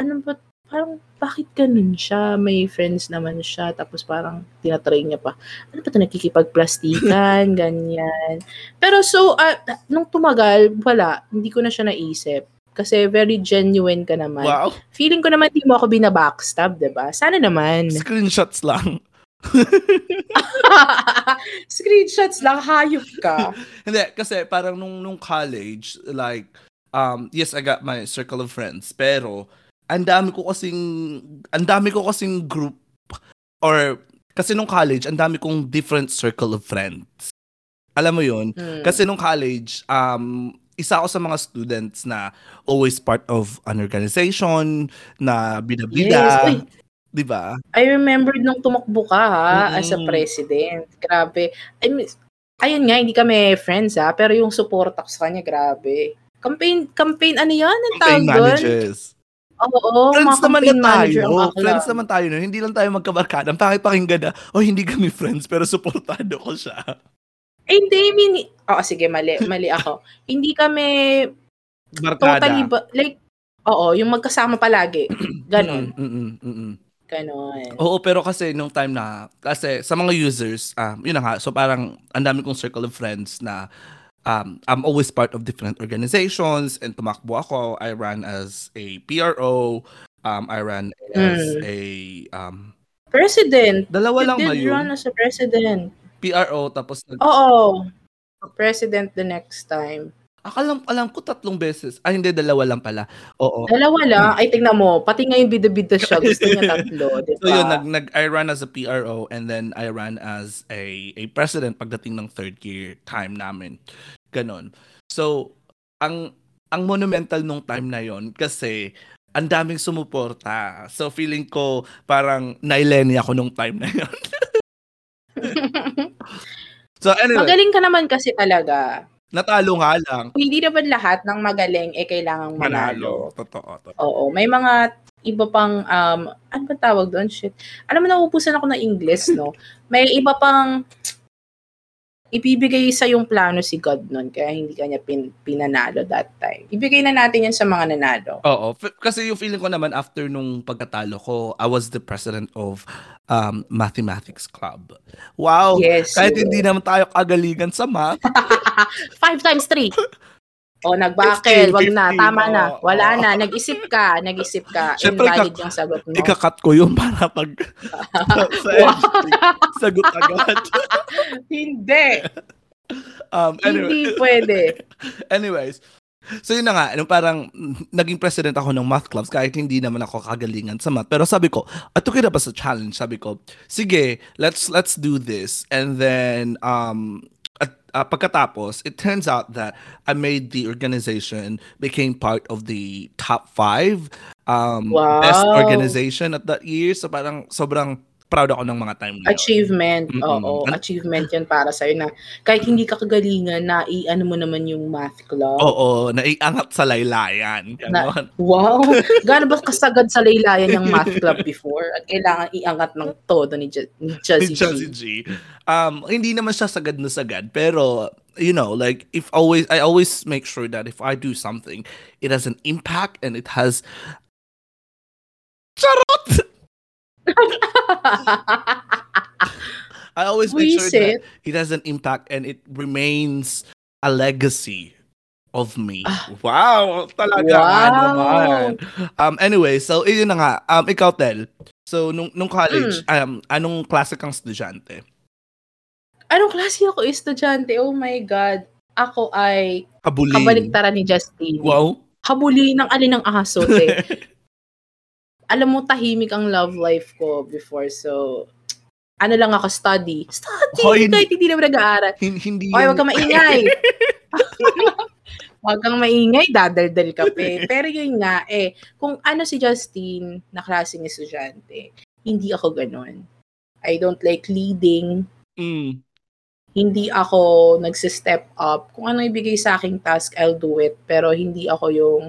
Speaker 2: ano ba, parang, bakit ganun siya? May friends naman siya, tapos parang, tinatry niya pa. Ano ba ito, nakikipagplastikan, ganyan. Pero so, ah, nung tumagal, wala, hindi ko na siya naisip. Kasi very genuine ka naman.
Speaker 1: wow.
Speaker 2: Feeling ko naman di mo ako binabackstab, 'di ba? Sana naman.
Speaker 1: Screenshots lang.
Speaker 2: Screenshots lang, hayop ka.
Speaker 1: Hindi, kasi parang nung, nung college, like, um, yes, I got my circle of friends, pero, ang dami ko kasing, ang dami ko kasing group, or, kasi nung college, ang dami kong different circle of friends. Alam mo yun?
Speaker 2: Hmm.
Speaker 1: Kasi nung college, um, isa ako sa mga students na always part of an organization na
Speaker 2: Yes.
Speaker 1: bida-bida,
Speaker 2: Uy,
Speaker 1: 'di ba?
Speaker 2: I remember nung tumakbo ka ha, as a president. Grabe. I mean, ayun nga, hindi kami friends ha, pero yung support ako sa kanya, grabe. Campaign, campaign, ano yan? Ang
Speaker 1: Campaign
Speaker 2: tawag doon?
Speaker 1: managers.
Speaker 2: Oo,
Speaker 1: Friends
Speaker 2: mga
Speaker 1: naman na
Speaker 2: manager
Speaker 1: tayo.
Speaker 2: akla.
Speaker 1: Friends naman tayo nun. Hindi lang tayo magkabarkada. Ang pangit pakinggan na, oh, hindi kami friends, pero supportado ko siya.
Speaker 2: Eh, hindi, mini... Oo, sige, mali. Mali ako. hindi kami
Speaker 1: Barkada.
Speaker 2: totally, ba- like, oo, yung magkasama palagi. Ganon.
Speaker 1: Mm, mm, mm, mm, mm.
Speaker 2: Ganon.
Speaker 1: Oo, pero kasi nung time na, kasi sa mga users, um, yun na nga, so parang ang dami kong circle of friends na um, I'm always part of different organizations and tumakbo ako. I ran as a PRO, um, I ran as
Speaker 2: Mm.
Speaker 1: a um,
Speaker 2: President.
Speaker 1: dalawa
Speaker 2: You
Speaker 1: lang ba
Speaker 2: did
Speaker 1: yun?
Speaker 2: run as a president.
Speaker 1: PRO, tapos nag,
Speaker 2: Oo. President the next time.
Speaker 1: alam, alam ko tatlong beses. Ay, hindi, dalawa lang pala. Oo.
Speaker 2: Dalawa lang. Ay, tingnan mo. Pati nga yung bida-bida siya. Gusto niya tatlo. Di
Speaker 1: So yun, nag, nag, I ran as a PRO and then I ran as a, a president pagdating ng third year time namin. Ganon. So, ang ang monumental nung time na yon kasi ang daming sumuporta. So, feeling ko parang naileni ako nung time na yon. so, anyway,
Speaker 2: Magaling ka naman kasi talaga.
Speaker 1: natalo nga lang.
Speaker 2: Hindi naman lahat ng magaling eh kailangang manalo.
Speaker 1: Manalo. Totoo. totoo.
Speaker 2: Oo. May mga iba pang, um, ano ba tawag doon? Shit. Alam mo, nauubusan ako ng English, no? May iba pang ibibigay sa yung plano si God nun, kaya hindi kanya pin, pinanalo that time. Ibigay na natin yan sa mga nanalo.
Speaker 1: Oo. F- kasi yung feeling ko naman after nung pagkatalo ko, I was the president of um, Mathematics Club. Wow!
Speaker 2: Yes.
Speaker 1: Kahit
Speaker 2: yes.
Speaker 1: hindi naman tayo kagalingan sa math.
Speaker 2: Five times three. O, nagbakel.
Speaker 1: 15,
Speaker 2: Wag na.
Speaker 1: 15,
Speaker 2: Tama na. Wala na. Nag-isip ka. Nag-isip ka.
Speaker 1: Syempre,
Speaker 2: Invalid
Speaker 1: kak-
Speaker 2: yung sagot mo.
Speaker 1: Ikakat ko yun para pag sa sagot agad.
Speaker 2: Hindi.
Speaker 1: um,
Speaker 2: Hindi
Speaker 1: anyway,
Speaker 2: pwede.
Speaker 1: anyways, so yun na nga, nung parang naging president ako ng math clubs kahit hindi naman ako kagalingan sa math. Pero sabi ko, I took it up as a challenge. Sabi ko, sige, let's let's do this. And then, um, at, uh, pagkatapos, it turns out that I made the organization became part of the top five um, best organization at that year. So parang sobrang proud ako ng mga time na yun.
Speaker 2: Achievement.
Speaker 1: Mm-mm.
Speaker 2: Oo.
Speaker 1: An-
Speaker 2: Achievement yan para sa'yo na kahit hindi ka kagalingan na i-ano mo naman yung math club.
Speaker 1: Oo, naiangat sa laylayan.
Speaker 2: Na-. Wow! Gaano ba kasagad sa laylayan yung math club before? At kailangan iangat ng todo ni, Je- ni Jazzy. G.
Speaker 1: Um, hindi naman siya sagad na sagad, pero you know, like if always I always make sure that if I do something, it has an impact and it has Charot! I always make sure that it has an impact and it remains a legacy of me.
Speaker 2: Ah.
Speaker 1: Wow! Talaga
Speaker 2: Wow!
Speaker 1: naman. Um, anyway, so yun na nga. Um, ikaw, Tel. So, nung, nung college, um, anong klase kang estudyante?
Speaker 2: Anong klase ako estudyante? Oh my God. Ako ay
Speaker 1: Kabulin.
Speaker 2: kabaliktaran ni Justine.
Speaker 1: Wow.
Speaker 2: Habuli ng alin ng aso, te. Alam mo, tahimik ang love life ko before. So, ano lang ako, study. Study!
Speaker 1: Hoy,
Speaker 2: kahit hindi naman nag-aaral.
Speaker 1: Hin- hindi
Speaker 2: Oy,
Speaker 1: yun-
Speaker 2: wag kang maingay. wag kang maingay, dadaldal ka pa. eh. Pero yun nga, eh, kung ano si Justine na klaseng estudyante, hindi ako ganun. I don't like leading.
Speaker 1: Mm.
Speaker 2: Hindi ako nagsi-step up. Kung ano ibigay sa aking task, I'll do it. Pero hindi ako yung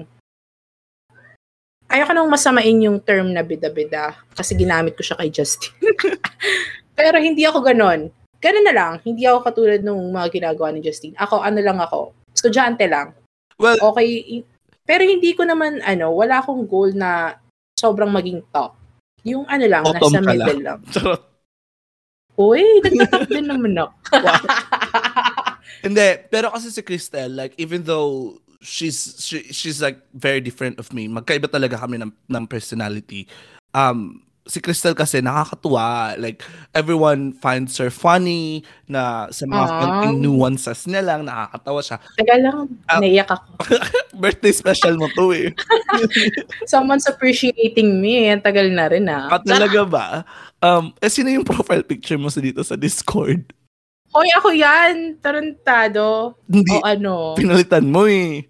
Speaker 2: ayoko nang masamain yung term na bida-bida kasi ginamit ko siya kay Justin. Pero hindi ako ganon. Ganun na lang. Hindi ako katulad nung mga ginagawa ni Justine. Ako, ano lang ako. Estudyante lang.
Speaker 1: Well,
Speaker 2: Okay. Pero hindi ko naman, ano, wala akong goal na sobrang maging top. Yung ano lang,
Speaker 1: Bottom
Speaker 2: nasa middle lang.
Speaker 1: charot.
Speaker 2: Uy, nagtatap din naman ako.
Speaker 1: Hindi, pero kasi si Cristel, like, even though she's she, she's like very different of me, magkaiba talaga kami ng, ng personality. Um, si Cristel kasi nakakatuwa. Like, everyone finds her funny na sa mga
Speaker 2: Aww.
Speaker 1: konting nuances niya lang, nakakatawa siya.
Speaker 2: Teka lang,
Speaker 1: Ah.
Speaker 2: naiyak ako.
Speaker 1: Birthday special mo to eh.
Speaker 2: Someone's appreciating me. Ang tagal na rin ah.
Speaker 1: At talaga ba? Um, eh, sino yung profile picture mo sa dito sa Discord?
Speaker 2: Hoy, ako yan. Tarantado.
Speaker 1: Hindi,
Speaker 2: O ano.
Speaker 1: pinalitan mo eh.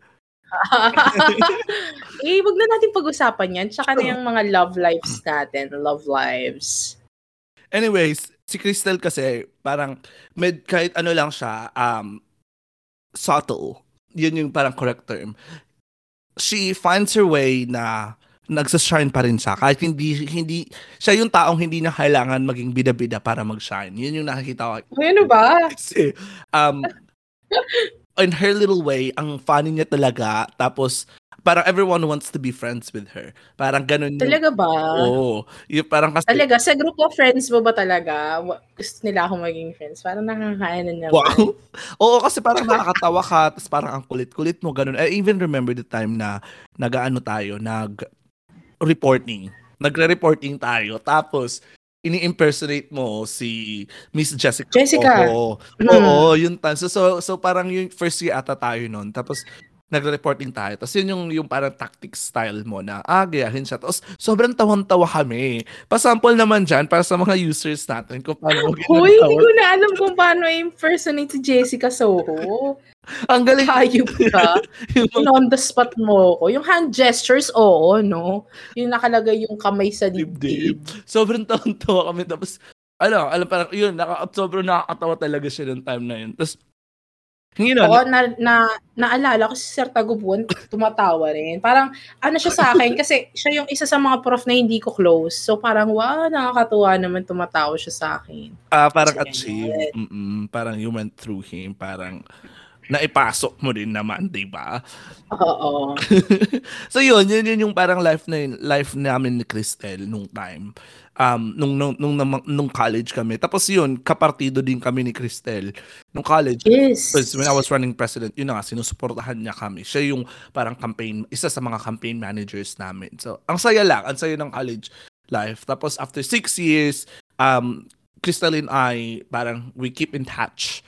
Speaker 2: eh, wag na natin pag-usapan yan. Tsaka na yung mga love lives natin. Love lives.
Speaker 1: Anyways, si Crystal kasi parang med kahit ano lang siya, um subtle. Yun yung parang correct term. She finds her way na nagsashine pa rin siya kahit hindi hindi siya yung taong hindi na kailangan maging bida-bida para mag-shine. Yun yung nakikita ko.
Speaker 2: Ano ba?
Speaker 1: Kasi um in her little way, ang funny niya talaga. Tapos parang everyone wants to be friends with her. Parang ganun yung
Speaker 2: Talaga ba?
Speaker 1: Oo. Yung parang kasi
Speaker 2: Talaga, sa group of friends mo ba talaga, gusto nila ako maging friends? Parang nakakain na naman.
Speaker 1: Wow. Oo, kasi parang nakakatawa ka, tapos parang ang kulit-kulit mo, ganun. I even remember the time na nag-ano tayo, nag-reporting. Nagre-reporting tayo. Tapos, ini-impersonate mo si Miss Jessica.
Speaker 2: Jessica.
Speaker 1: Oo.
Speaker 2: Mm.
Speaker 1: Oo, yun. tan- So, so, so parang yung first year ata tayo nun. Tapos, nagre-reporting tayo. Tapos yun yung, yung parang tactic style mo na, ah, gayahin siya. Tapos sobrang tawang-tawa kami. Pa-sample naman dyan para sa mga users natin kung paano mo
Speaker 2: Hoy, hindi ko na alam kung paano impersonate si Jessica Soho.
Speaker 1: Ang galing.
Speaker 2: Hayop ka.
Speaker 1: yung mga
Speaker 2: Yung on the spot mo ko. Yung hand gestures, oo, no? Yung nakalagay yung kamay sa
Speaker 1: dibdib.
Speaker 2: dibdib.
Speaker 1: Sobrang tawang-tawa kami. Tapos, ano, alam parang, yun, naka, sobrang nakakatawa talaga siya ng time na yun. Tapos, hindi na,
Speaker 2: Oo, na, na, naalala ko si Sir Tagubuan, tumatawa rin. Parang, ano siya sa akin, kasi siya yung isa sa mga prof na hindi ko close. So, parang, wow, nakakatuwa naman tumatawa siya sa akin.
Speaker 1: ah, parang achieve. Mm-mm, parang you went through him. Parang, naipasok mo din naman, di ba?
Speaker 2: Oo.
Speaker 1: so yun, yun, yun yung parang life na yun- life namin ni Cristel nung time. Um, nung, nung, nung, nung, college kami. Tapos yun, kapartido din kami ni Cristel nung college.
Speaker 2: Yes.
Speaker 1: Because when I was running president, yun na nga, sinusuportahan niya kami. Siya yung parang campaign, isa sa mga campaign managers namin. So, ang saya lang, ang saya ng college life. Tapos after six years, um, Crystal and I, parang we keep in touch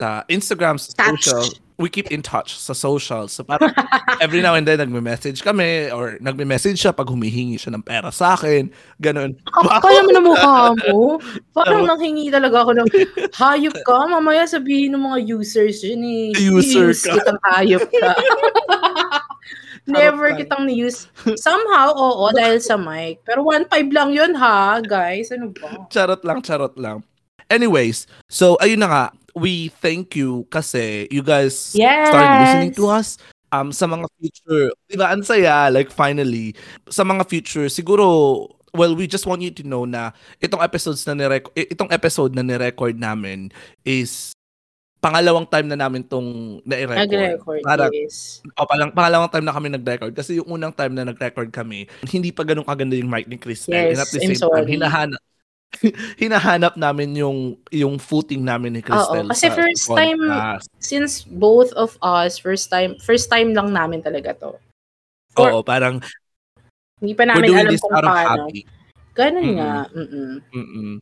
Speaker 1: sa Instagram, sa
Speaker 2: Touch.
Speaker 1: social. We keep in touch sa social. So parang every now and then nagme-message kami or nagme-message siya pag humihingi siya ng pera sa akin. Ganun.
Speaker 2: Kaya mo na mukha mo. Parang nanghingi talaga ako ng hayop ka. Mamaya sabihin ng mga users yun eh.
Speaker 1: User
Speaker 2: Use
Speaker 1: ka.
Speaker 2: kitang hayop ka. Never kitang ni-use. Somehow, oo, dahil sa mic. Pero 1.5 lang yun ha, guys. Ano ba?
Speaker 1: charot lang, charot lang. Anyways, so ayun na nga, we thank you kasi you guys
Speaker 2: Yes!
Speaker 1: started listening to us. Um, sa mga future, di ba, ang saya, like finally, sa mga future, siguro, well, we just want you to know na itong episodes na nirec- eh, itong episode na ni-record namin is pangalawang time na namin tong na-record.
Speaker 2: Nag-record,
Speaker 1: Parang,
Speaker 2: yes.
Speaker 1: o palang pangalawang time na kami nag-record kasi yung unang time na nag-record kami, hindi pa ganun kaganda yung mic ni Crystal.
Speaker 2: Yes,
Speaker 1: And at the
Speaker 2: I'm
Speaker 1: same time,
Speaker 2: sorry.
Speaker 1: hinahanap hinahanap namin yung yung footing namin ni Crystal.
Speaker 2: Oo, kasi first time-
Speaker 1: podcast.
Speaker 2: Since both of us, first time, first time lang namin talaga to. For-
Speaker 1: Oo, parang
Speaker 2: Hindi pa namin alam kung paano.
Speaker 1: hobby.
Speaker 2: Ganun
Speaker 1: Mm-mm.
Speaker 2: nga. Mm-mm.
Speaker 1: Mm-mm.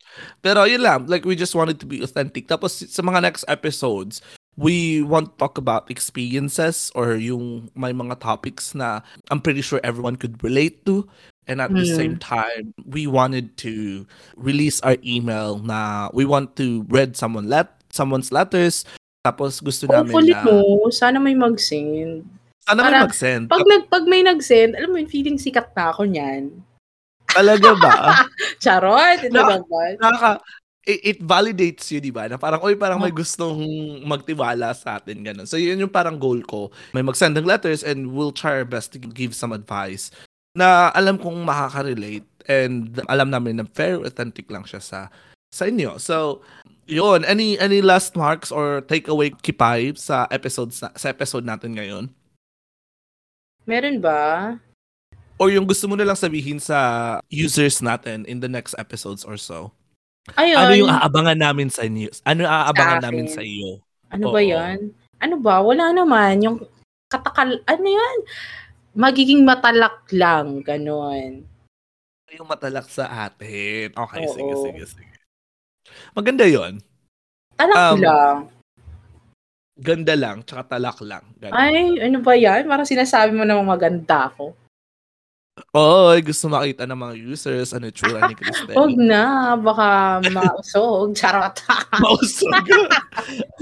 Speaker 1: Pero yun lang, like we just wanted to be authentic. Tapos sa mga next episodes, we want to talk about experiences or yung may mga topics na I'm pretty sure everyone could relate to. And at the
Speaker 2: Mm.
Speaker 1: same time, we wanted to release our email na we want to read someone let someone's letters. Tapos gusto namin
Speaker 2: Hopefully
Speaker 1: na
Speaker 2: mo, sana may mag-send.
Speaker 1: sana may
Speaker 2: para-
Speaker 1: mag-send.
Speaker 2: Pag, nag, pag may nag-send, alam mo yun, feeling sikat na ako niyan.
Speaker 1: Talaga ba?
Speaker 2: Charot! Ito
Speaker 1: No.
Speaker 2: naman.
Speaker 1: Nakaka, it, it validates you, di ba? Na parang, oy, parang may
Speaker 2: Oh.
Speaker 1: gustong magtiwala sa atin, ganun. So, yun yung parang goal ko. May mag-send ng letters and we'll try our best to give some advice na alam kong makaka-relate and alam namin na fair, authentic lang siya sa sa inyo. So, yun. Any any last marks or takeaway kipay sa episodes na, sa episode natin ngayon?
Speaker 2: Meron ba?
Speaker 1: Or yung gusto mo na lang sabihin sa users natin in the next episodes or so?
Speaker 2: Ayun.
Speaker 1: Ano yung aabangan namin sa inyo? Ano aabangan
Speaker 2: Sa
Speaker 1: namin sa iyo?
Speaker 2: Ano ba
Speaker 1: Oo.
Speaker 2: yan? Ano ba? Wala naman. Yung katakal... Ano yan? Magiging matalak lang. Ganon.
Speaker 1: Yung matalak sa atin. Okay,
Speaker 2: Oo.
Speaker 1: sige, sige, sige. Maganda yon.
Speaker 2: Talak
Speaker 1: Um,
Speaker 2: lang.
Speaker 1: Ganda lang, tsaka talak lang. Ganun.
Speaker 2: Ay, ano ba yan? Parang sinasabi mo namang maganda ako.
Speaker 1: Oy, gusto makita ng mga users ano itsura ni Cristel.
Speaker 2: Huwag na, baka mausog. Charot.
Speaker 1: Mausog.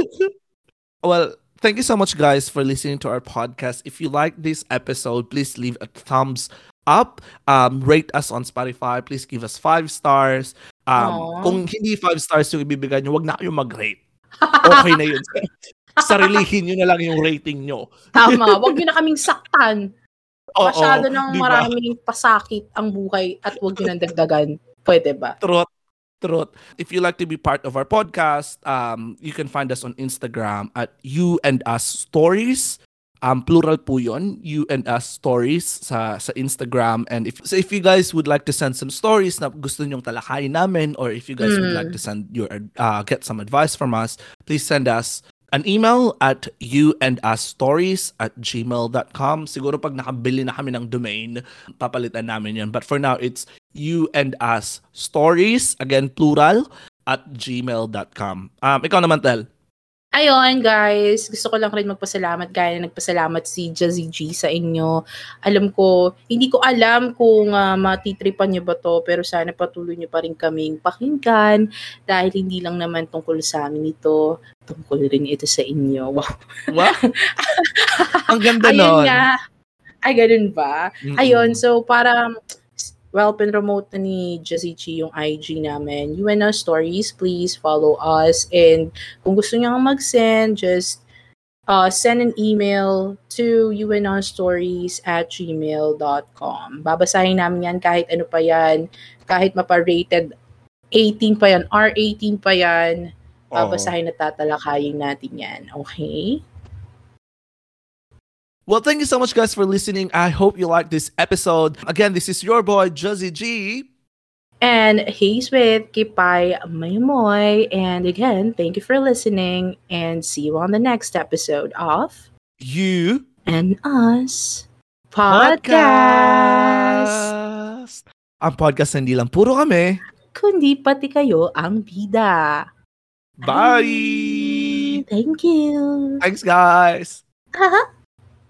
Speaker 1: well, thank you so much, guys, for listening to our podcast. If you like this episode, please leave a thumbs up. Um, rate us on Spotify. Please give us five stars. Um,
Speaker 2: Aw.
Speaker 1: kung hindi five stars yung ibibigay nyo, wag na kayo mag-rate. Okay na yun. Sarilihin nyo na lang yung rating nyo.
Speaker 2: Tama, wag niyo na kaming saktan.
Speaker 1: Oo,
Speaker 2: Masyado nang
Speaker 1: di ba?
Speaker 2: maraming pasakit ang buhay at wag niyo nang dagdagan. Pwede ba?
Speaker 1: Truth. Truth. If you like to be part of our podcast, um, you can find us on Instagram at you and us stories. Um, plural po yun, you and us stories sa, sa Instagram. And if, so if you guys would like to send some stories na gusto nyong talakayin namin, or if you guys would
Speaker 2: Mm.
Speaker 1: like to send your, uh, get some advice from us, please send us an email at you and us stories at gmail.com. Siguro pag nakabili na kami ng domain, papalitan namin yan. But for now, it's you and us stories, again, plural, at gmail.com. Um, ikaw naman, Tel.
Speaker 2: Ayun, guys. Gusto ko lang rin magpasalamat gaya na nagpasalamat si Jazzy G sa inyo. Alam ko, hindi ko alam kung uh, matitripan niyo ba to, pero sana patuloy niyo pa rin kaming pakinggan dahil hindi lang naman tungkol sa amin ito, tungkol rin ito sa inyo. Wow.
Speaker 1: What? Ang ganda
Speaker 2: Ayun
Speaker 1: nun.
Speaker 2: nga. Ay, ganun ba?
Speaker 1: Mm-mm.
Speaker 2: Ayun, so para well, pinromote na ni G yung IG namin. UNO Stories, please follow us. And kung gusto niyo mag-send, just uh, send an email to unstories at gmail.com. Babasahin namin yan kahit ano pa yan. Kahit mapa-rated 18 pa yan, R18 pa yan. Babasahin at tatalakayin natin yan. Okay?
Speaker 1: Well, thank you so much, guys, for listening. I hope you liked this episode. Again, this is your boy, Juzzy G.
Speaker 2: And he's with Kipay Maymoy. And again, thank you for listening and see you on the next episode of
Speaker 1: You
Speaker 2: And Us Podcast.
Speaker 1: Podcast. Ang podcast hindi lang puro kami.
Speaker 2: Kundi pati kayo ang bida.
Speaker 1: Bye!
Speaker 2: Thank you.
Speaker 1: Thanks, guys.